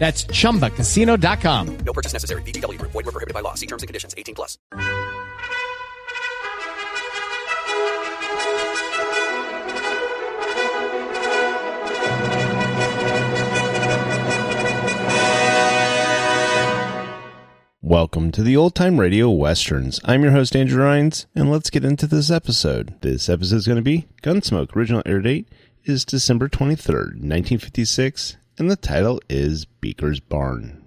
That's chumbacasino.com. No purchase necessary. VGW Group. Void were prohibited by law. See terms and conditions. 18 plus. Welcome to the Old Time Radio Westerns. I'm your host, Andrew Rhynes, and let's get into this episode. This episode is going to be Gunsmoke. Original air date is December 23rd, 1956, and the title is Beeker's Barn.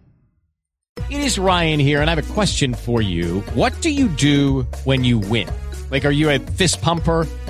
It is Ryan here, and I have a question for you. What do you do when you win? Like, are you a fist pumper?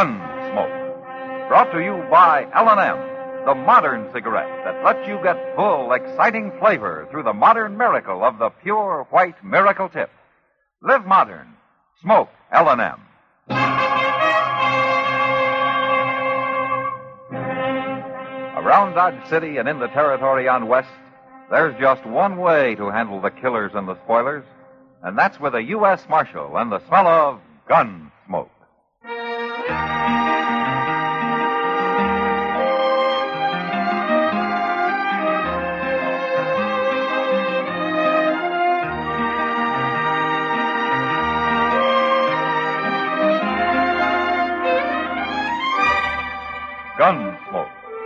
Gunsmoke. Brought to you by L&M, the modern cigarette that lets you get full, exciting flavor through the modern miracle of the pure white miracle tip. Live modern. Smoke L&M. Around Dodge City and in the territory on West, there's just one way to handle the killers and the spoilers, and that's with a U.S. Marshal and the smell of gun smoke.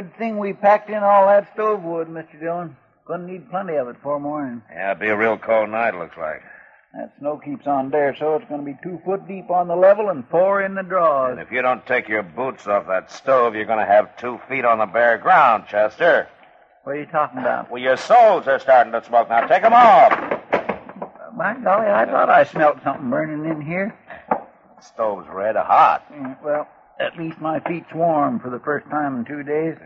Good thing we packed in all that stove wood, Mr. Dillon. Gonna need plenty of it for morning. Yeah, it'll be a real cold night, looks like. That snow keeps on there, so it's gonna be two foot deep on the level and four in the draws. And if you don't take your boots off that stove, you're going to have two feet on the bare ground, Chester. What are you talking about? Well, your soles are starting to smoke now. Take 'em off. My golly, I thought I smelt something burning in here. The stove's red hot. Mm, Well, at least my feet's warm for the first time in two days.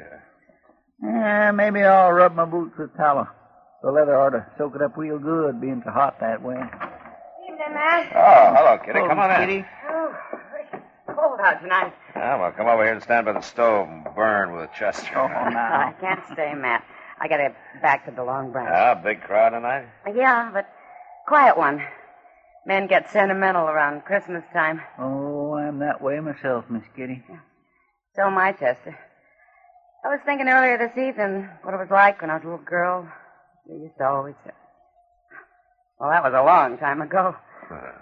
Yeah, maybe I'll rub my boots with tallow. The leather ought to soak it up real good, being so hot that way. Evening, Matt. Oh, hello, Kitty. Hello, Come on in. Kitty. Oh, cold out tonight. Yeah, well, come over here and stand by the stove and burn with a Chester. Oh, no. I can't stay, Matt. I gotta get back to the Long Branch. Ah, big crowd tonight? Yeah, but quiet one. Men get sentimental around Christmas time. Oh, I'm that way myself, Miss Kitty. So am I, Chester. I was thinking earlier this evening what it was like when I was a little girl. We used to always say. Well, that was a long time ago. Uh,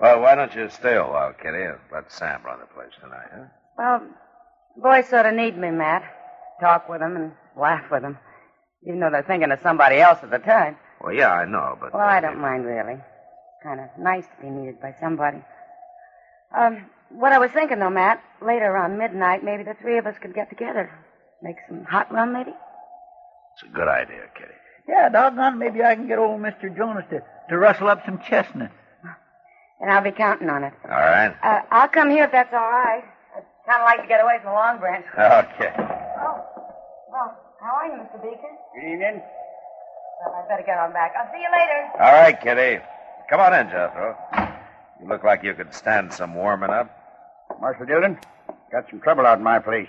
well, why don't you stay a while, Kitty, and let Sam run the place tonight, huh? Well, boys sort of need me, Matt. Talk with them and laugh with them. Even though they're thinking of somebody else at the time. Well, yeah, I know, but... Well, I don't mind, really. Kind of nice to be needed by somebody. Um, what I was thinking, though, Matt, later around midnight, maybe the three of us could get together. Make some hot rum, maybe? It's a good idea, Kitty. Yeah, doggone, maybe I can get old Mr. Jonas to, to rustle up some chestnuts. And I'll be counting on it. All right. Uh, I'll come here if that's all right. I'd kind of like to get away from the Long Branch. Okay. Oh, well, how are you, Mr. Beeker? Good evening. Well, I'd better get on back. I'll see you later. All right, Kitty. Come on in, Jethro. You look like you could stand some warming up. Marshal Dillon, got some trouble out in my place.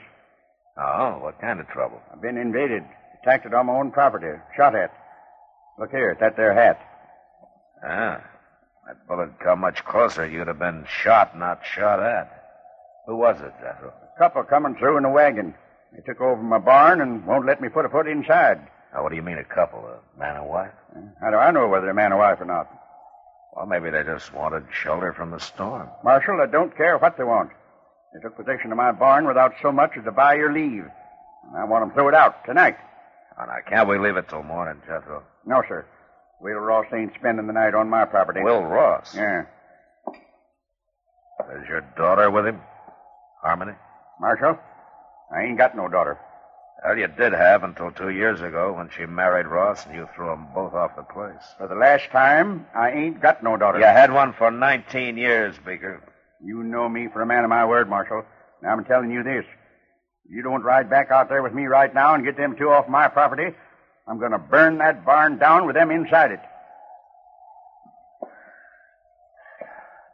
Oh, what kind of trouble? I've been invaded, attacked it on my own property, shot at. Look here, at that there hat. Ah. That bullet come much closer, you'd have been shot, not shot at. Who was it, Jethro? A couple coming through in a wagon. They took over my barn and won't let me put a foot inside. Now, what do you mean a couple? A man and wife? How do I know whether they're man or wife or not? Well, maybe they just wanted shelter from the storm. Marshal, I don't care what they want. They took possession of my barn without so much as to buy your leave. And I want them throw it out tonight. Oh, now, can't we leave it till morning, Jethro? No, sir. Will Ross ain't spending the night on my property. Will Ross? Yeah. Is your daughter with him? Harmony? Marshal, I ain't got no daughter. Well, you did have until two years ago when she married Ross and you threw them both off the place. For the last time, I ain't got no daughter. You had one for 19 years, Beeker. You know me for a man of my word, Marshal. Now I'm telling you this. If you don't ride back out there with me right now and get them two off my property, I'm going to burn that barn down with them inside it.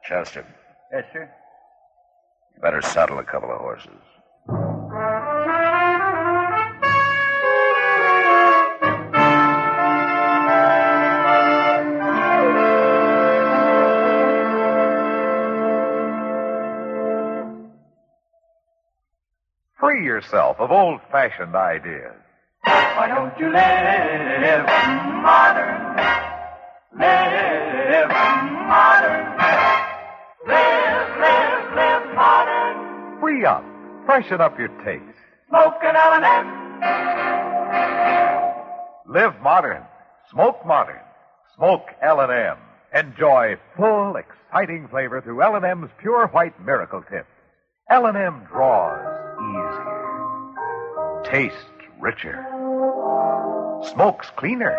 Chester, Yes, sir. you better saddle a couple of horses. Yourself of old fashioned ideas. Why don't you live modern? Live modern. Live, live, live modern. Free up. Freshen up your taste. Smoke an L&M. Live modern. Smoke modern. Smoke L&M. Enjoy full, exciting flavor through L&M's pure white miracle tip. L&M draws. Tastes richer. Smokes cleaner.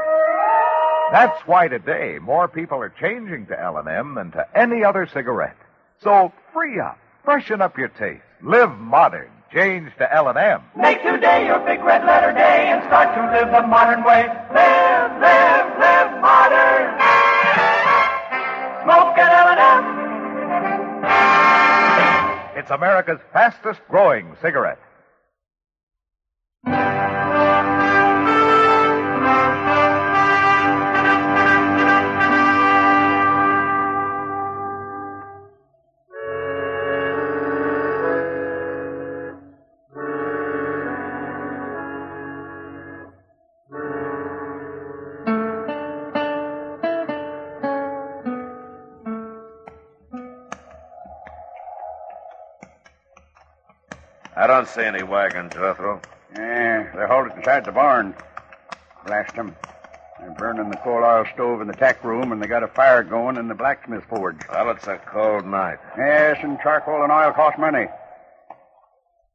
That's why today more people are changing to L&M than to any other cigarette. So free up. Freshen up your taste. Live modern. Change to L&M. Make today your big red letter day and start to live the modern way. Live, live, live modern. Smoke an L&M. It's America's fastest growing cigarette. I don't see any wagons, Jethro. Yeah, they're holding inside the barn. Blast them. They're burning the coal oil stove in the tack room, and they got a fire going in the blacksmith forge. Well, it's a cold night. Yes, and charcoal and oil cost money.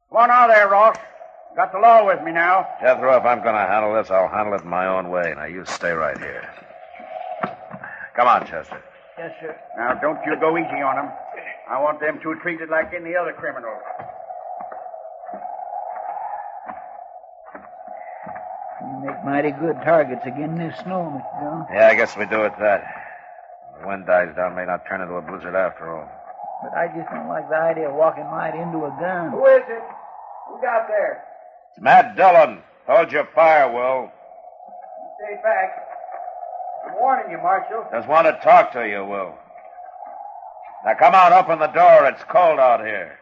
Come on out there, Ross. Got the law with me now. Jethro, if I'm going to handle this, I'll handle it my own way. Now, you stay right here. Come on, Chester. Yes, sir. Now, don't you go easy on them. I want them two treated like any other criminal. Make mighty good targets again this snow, Mr. Jones. Yeah, I guess we do it that. The wind dies down, may not turn into a blizzard after all. But I just don't like the idea of walking right into a gun. Who is it? Who got there? It's Matt Dillon. Hold your fire, Will. Stay back. I'm warning you, Marshal. Just want to talk to you, Will. Now come on, open the door. It's cold out here.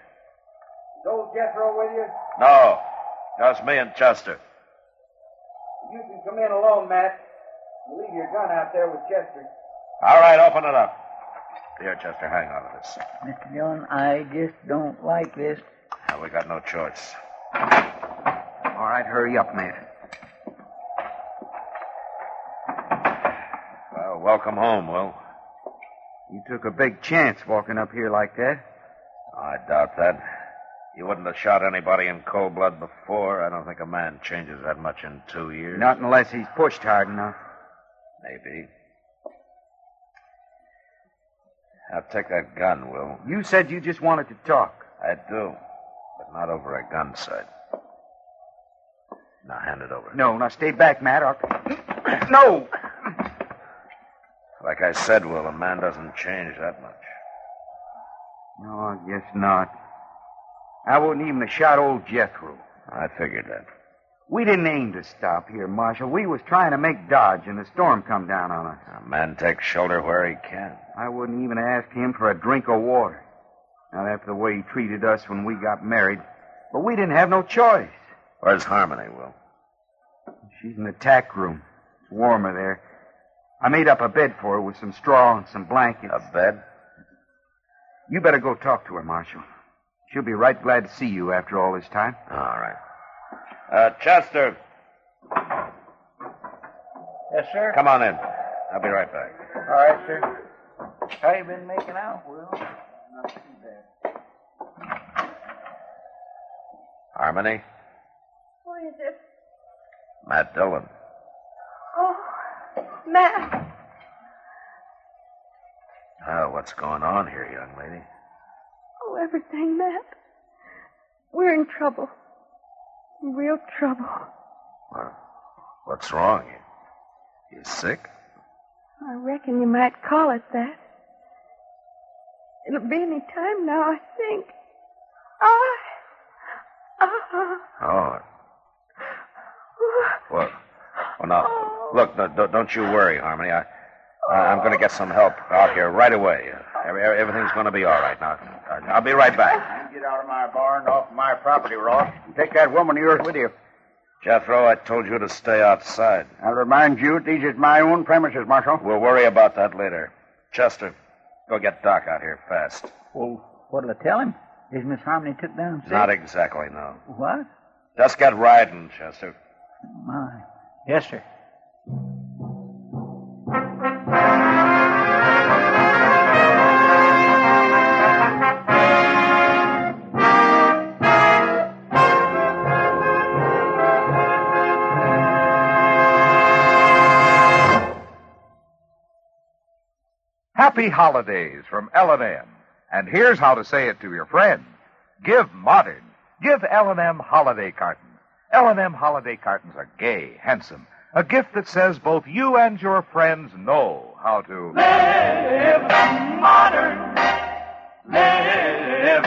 Is old Jethro with you? No, just me and Chester. You can come in alone, Matt. You leave your gun out there with Chester. All right, open it up. Here, Chester, hang on to this. Mr. Dillon, I just don't like this. Now, we got no choice. All right, hurry up, Matt. Well, welcome home, Will. You took a big chance walking up here like that. I doubt that. You wouldn't have shot anybody in cold blood before. I don't think a man changes that much in two years. Not unless he's pushed hard enough. Maybe. Now, take that gun, Will. You said you just wanted to talk. I do, but not over a gun sight. Now, hand it over. No, now stay back, Matt. I'll... No! Like I said, Will, a man doesn't change that much. No, I guess not. I wouldn't even have shot old Jethro. I figured that. We didn't aim to stop here, Marshal. We was trying to make Dodge, and the storm come down on us. A man takes shelter where he can. I wouldn't even ask him for a drink of water. Not after the way he treated us when we got married. But we didn't have no choice. Where's Harmony, Will? She's in the tack room. It's warmer there. I made up a bed for her with some straw and some blankets. A bed? You better go talk to her, Marshal. She'll be right glad to see you after all this time. All right. Uh, Chester, Yes, sir. come on in. I'll be right back. All right, sir. How you been making out, Will? Not too bad. Harmony, What is it? Matt Dillon. Oh, Matt. Oh, what's going on here, young lady? Oh, everything, Matt. We're in trouble. Real trouble. Well, what's wrong? You, you sick? I reckon you might call it that. It'll be any time now, I think. I. Ah. Oh. Well, well now, look, no, don't- don't you worry, Harmony. I, I- I'm going to get some help out here right away. Every- Everything's going to be all right. Now, uh, I'll be right back. Get out of my barn, off my property, Ross. And take that woman of yours with you. Jethro, I told you to stay outside. I'll remind you, these is my own premises, Marshal. We'll worry about that later. Chester, go get Doc out here fast. Well, what'll I tell him? Is Miss Harmony took down sick? Not exactly, no. What? Just get riding, Chester. My. Yes, sir. Happy holidays from L&M. And here's how to say it to your friends. Give modern. Give L&M holiday cartons. L&M holiday cartons are gay, handsome. A gift that says both you and your friends know how to Live modern. Live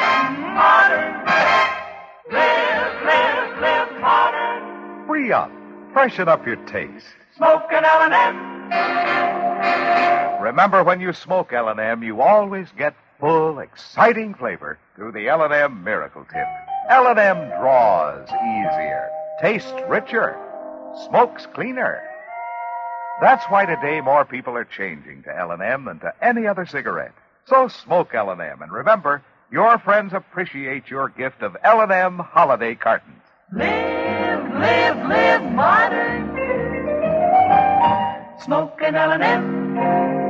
modern. Live, live, live modern. free up, freshen up your taste. Smoke an L&M. Remember, when you smoke L&M, you always get full, exciting flavor through the L&M Miracle Tip. L&M draws easier, tastes richer, smokes cleaner. That's why today more people are changing to L&M than to any other cigarette. So smoke L&M, and remember, your friends appreciate your gift of L&M holiday cartons. Live, live, live modern. Smoke an L&M.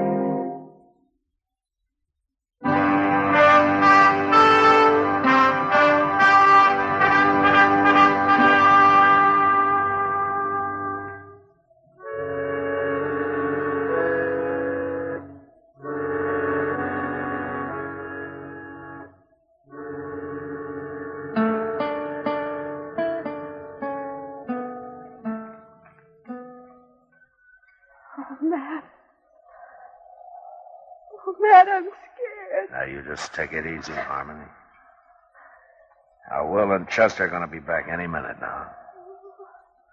Just take it easy, Harmony. Now, Will and Chester are going to be back any minute now.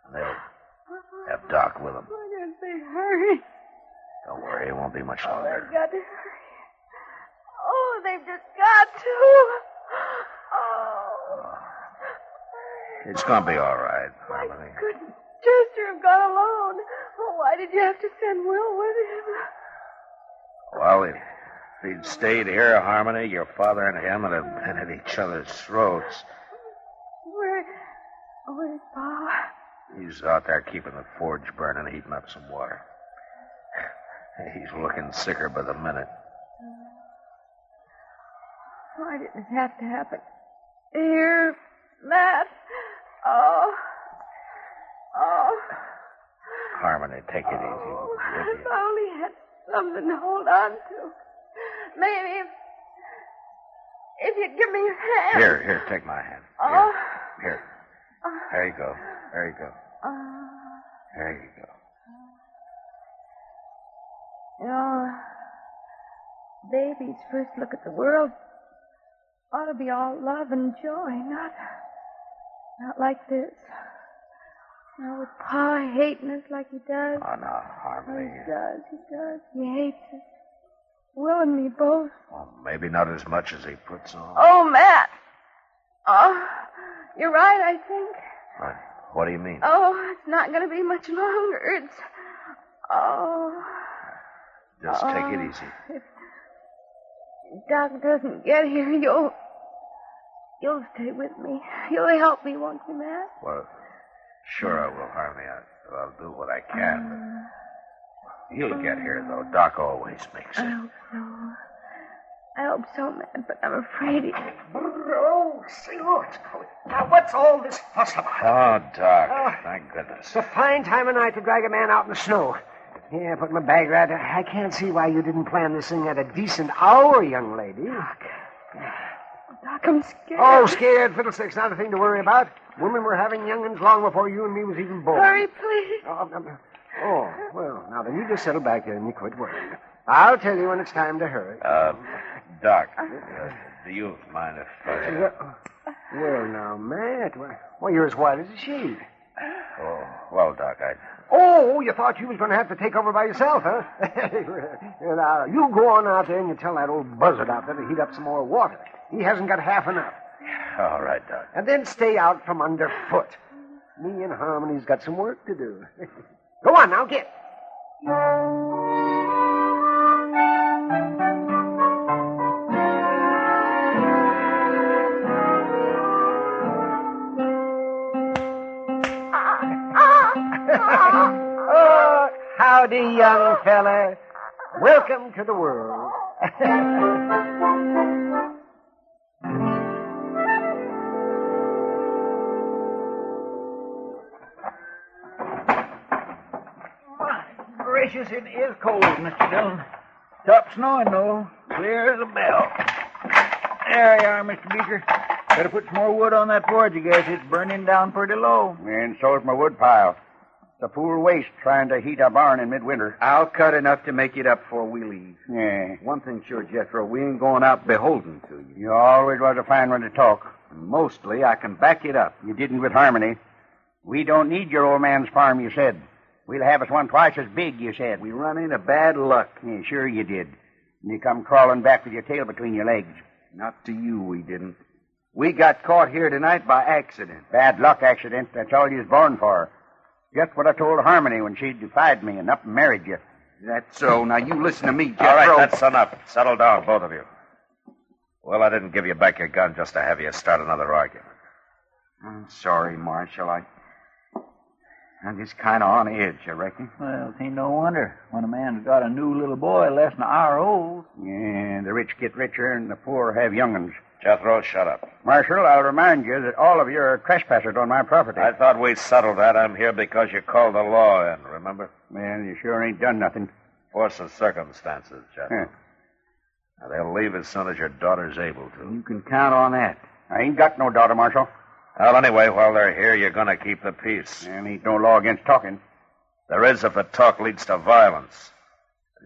And they'll have Doc with them. Why don't they hurry? Don't worry, it won't be much Oh, longer. they've got to hurry. Oh, they've just got to. Oh, It's going to be all right, Harmony. couldn't Chester have gone alone? Oh, why did you have to send Will with him? Well, if he'd stayed here, Harmony, your father and him would have been at each other's throats. Where, where's Pa? He's out there keeping the forge burning, heating up some water. He's looking sicker by the minute. Oh, Why did it have to happen? Here, Matt. Oh. Oh. Harmony, take it easy. Oh, would if? I only had something to hold on to. Maybe if, you'd give me your hand. Here, here, take my hand. Oh. Here. There you go. There you go. There you go. You know, baby's first look at the world ought to be all love and joy, not, not like this. Now with Pa hating us like he does. Oh, no, Oh, he does, he does. He hates us. Will and me both. Well, maybe not as much as he puts on. Oh, Matt. Oh, you're right, I think. What, what do you mean? Oh, it's not going to be much longer. It's. Oh. Just take it oh, easy. If Doc doesn't get here, you'll. You'll stay with me. You'll help me, won't you, Matt? Well, sure I will, Harmony. I, I'll do what I can. Uh, He'll get here, though. Doc always makes it. I hope so. I hope so, Matt, but I'm afraid he. Oh, say what's going Now, what's all this fuss about? Oh, Doc. Oh. Thank goodness. It's a fine time of night to drag a man out in the snow. Yeah, put my bag right. there. I can't see why you didn't plan this thing at a decent hour, young lady. Doc, Doc, I'm scared. Oh, scared fiddlesticks, not a thing to worry about. Women were having young'uns long before you and me was even born. Hurry, please. Oh, um, oh, well, now then you just settle back there and you quit worrying. I'll tell you when it's time to hurry. Uh, Doc, uh, do you mind if I... Well, well, now, Matt, why, why, you're as white as a sheet. Oh, well, Doc, I... Oh, you thought you was going to have to take over by yourself, huh? Now, you go on out there and you tell that old buzzard out there to heat up some more water. He hasn't got half enough. All right, Doc. And then stay out from underfoot. Me and Harmony's got some work to do. go on now, get. oh, howdy, young fella. Welcome to the world. Gracious, it is cold, Mr. Dillon. Stopped snowing, though. Clear as a bell. There you are, Mr. Beecher. Better put some more wood on that forge, I guess. It's burning down pretty low. And so's my wood pile. It's a poor waste trying to heat a barn in midwinter. I'll cut enough to make it up before we leave. Yeah. One thing sure, Jethro, we ain't going out beholden to you. You always was a fine one to talk. Mostly, I can back it up. You didn't with Harmony. We don't need your old man's farm, you said. We'll have us one twice as big, you said. We run into bad luck. Yeah, sure you did. And you come crawling back with your tail between your legs. Not to you, we didn't. We got caught here tonight by accident. Bad luck accident. That's all you was born for. Just what I told Harmony when she defied me and up and married you. That's so. Now you listen to me, Jethro. All right, that's enough. Settle down, both of you. Well, I didn't give you back your gun just to have you start another argument. I'm sorry, Marshal. I. I'm just kind of on edge, I reckon. Well, it ain't no wonder when a man's got a new little boy less than an hour old. Yeah, the rich get richer and the poor have young'uns. Jethro, shut up. Marshal, I'll remind you that all of you are trespassers on my property. I thought we settled that. I'm here because you called the law in, remember? Well, you sure ain't done nothing. Force of circumstances, Jethro. Huh. Now, they'll leave as soon as your daughter's able to. You can count on that. I ain't got no daughter, Marshal. Well, anyway, while they're here, you're going to keep the peace. And ain't no law against talking. There is if the talk leads to violence.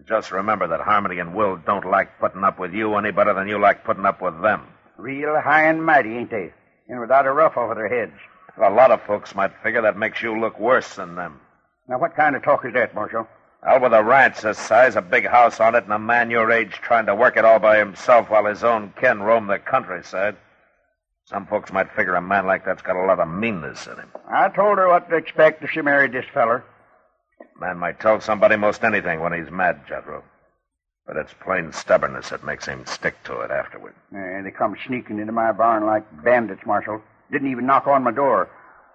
Just remember that Harmony and Will don't like putting up with you any better than you like putting up with them. Real high and mighty, ain't they? And without a ruff over their heads. A lot of folks might figure that makes you look worse than them. Now, what kind of talk is that, Marshal? Well, with a ranch this size, a big house on it, and a man your age trying to work it all by himself while his own kin roam the countryside. Some folks might figure a man like that's got a lot of meanness in him. I told her what to expect if she married this feller. Man might tell somebody most anything when he's mad, Jethro. But it's plain stubbornness that makes him stick to it afterward. Yeah, they come sneaking into my barn like bandits, Marshal. Didn't even knock on my door.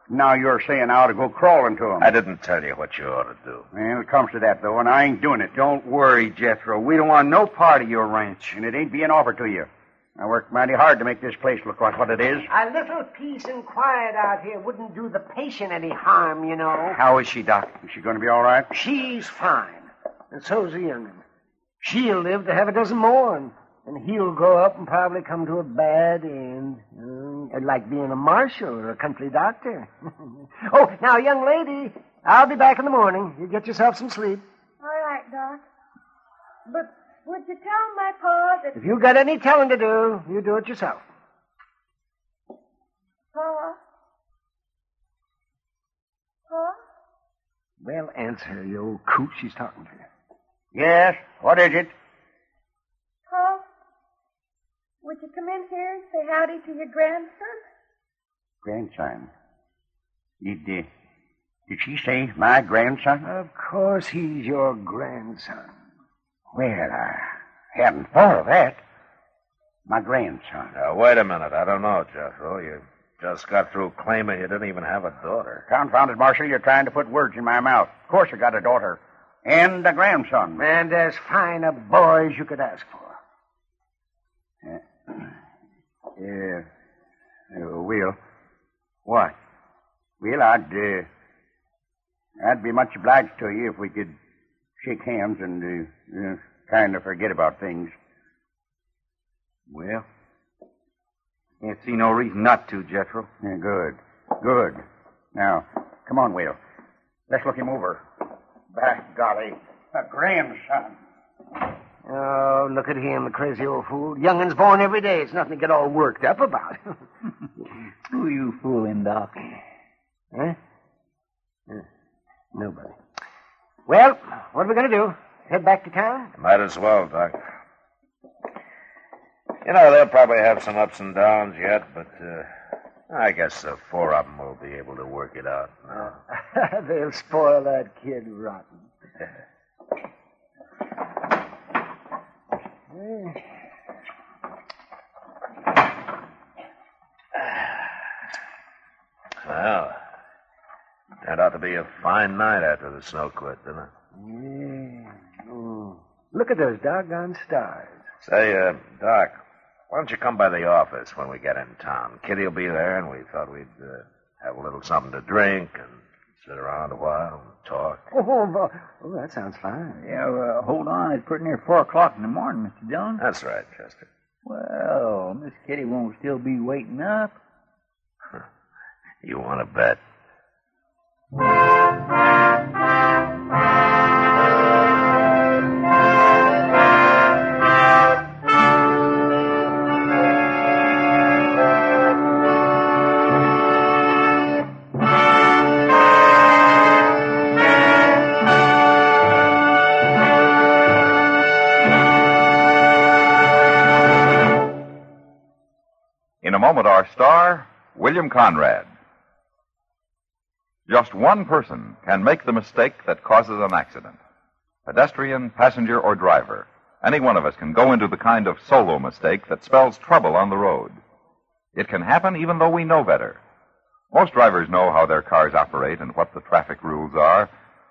Now you're saying I ought to go crawling to 'em. I didn't tell you what you ought to do. Well, it comes to that, though, and I ain't doing it. Don't worry, Jethro. We don't want no part of your ranch. And it ain't being offered to you. I worked mighty hard to make this place look like what it is. A little peace and quiet out here wouldn't do the patient any harm, you know. How is she, Doc? Is she going to be all right? She's fine. And so's the young'un. She'll live to have a dozen more, and, and he'll grow up and probably come to a bad end. Uh, like being a marshal or a country doctor. oh, now, young lady, I'll be back in the morning. You get yourself some sleep. All right, Doc. But would you tell my pa that... If you've got any telling to do, you do it yourself. Pa? Pa? Well, answer, you old coot. She's talking to you. Yes? What is it? Pa? Would you come in here and say howdy to your grandson? Grandson. Did, uh, did she say my grandson? Of course he's your grandson. Well, I hadn't thought of that. My grandson. Now, wait a minute. I don't know, Jethro. You just got through claiming you didn't even have a daughter. Confounded, Marshal, you're trying to put words in my mouth. Of course I got a daughter. And a grandson. And as fine a boy as you could ask for. Uh, uh, uh, Will. What? Will, I'd, uh, I'd be much obliged to you if we could shake hands and, uh, uh, kind of forget about things. Well, can't see no reason not to, Jethro. Yeah, good. Good. Now, come on, Will. Let's look him over. By golly, a grandson. Oh, look at him, the crazy old fool. Youngin's born every day. It's nothing to get all worked up about. Who you fooling, Doc? Huh? Huh. Nobody. Well, what are we going to do? Head back to town? Might as well, Doc. You know, they'll probably have some ups and downs yet, but uh, I guess the four of them will be able to work it out. No? They'll spoil that kid rotten. Well, turned out to be a fine night after the snow quit, didn't it? Yeah. Oh. Look at those doggone stars. Say, uh, Doc, why don't you come by the office when we get in town? Kitty will be there, and we thought we'd uh, have a little something to drink and sit around a while and talk. Oh, bo- oh that sounds fine. Yeah, uh, hold on. It's pretty near four o'clock in the morning, Mr. Dillon. That's right, Chester. Well, Miss Kitty won't still be waiting up. You want to bet? In a moment, our star, William Conrad. Just one person can make the mistake that causes an accident. Pedestrian, passenger, or driver. Any one of us can go into the kind of solo mistake that spells trouble on the road. It can happen even though we know better. Most drivers know how their cars operate and what the traffic rules are.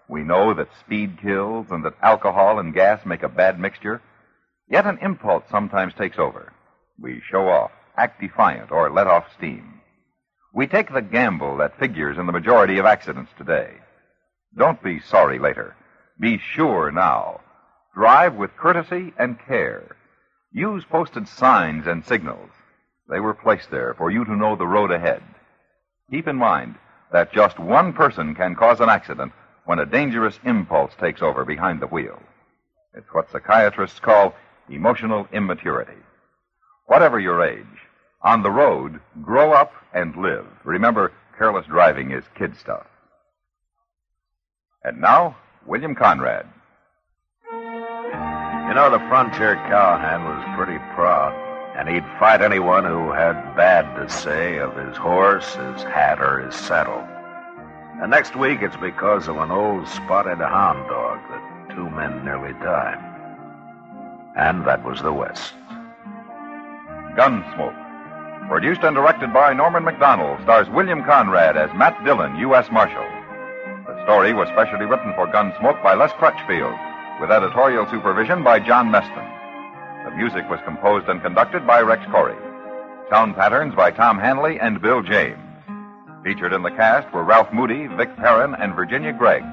We know that speed kills and that alcohol and gas make a bad mixture. Yet an impulse sometimes takes over. We show off, act defiant, or let off steam. We take the gamble that figures in the majority of accidents today. Don't be sorry later. Be sure now. Drive with courtesy and care. Use posted signs and signals. They were placed there for you to know the road ahead. Keep in mind that just one person can cause an accident when a dangerous impulse takes over behind the wheel. It's what psychiatrists call emotional immaturity. Whatever your age, on the road, grow up and live. Remember, careless driving is kid stuff. And now, William Conrad. You know, the frontier cowhand was pretty proud, and he'd fight anyone who had bad to say of his horse, his hat, or his saddle. And next week, it's because of an old spotted hound dog that two men nearly died. And that was the West. Gunsmoke. Produced and directed by Norman Macdonnell, stars William Conrad as Matt Dillon, U.S. Marshal. The story was specially written for Gunsmoke by Les Crutchfield, with editorial supervision by John Meston. The music was composed and conducted by Rex Koury. Sound patterns by Tom Hanley and Bill James. Featured in the cast were Ralph Moody, Vic Perrin, and Virginia Gregg.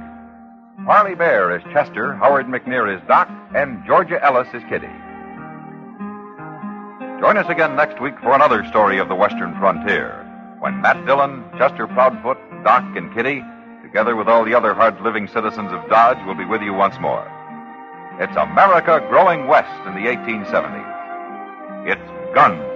Parley Baer is Chester, Howard McNear is Doc, and Georgia Ellis is Kitty. Join us again next week for another story of the Western frontier, when Matt Dillon, Chester Proudfoot, Doc, and Kitty, together with all the other hard living citizens of Dodge, will be with you once more. It's America growing west in the 1870s. It's Gunsmoke.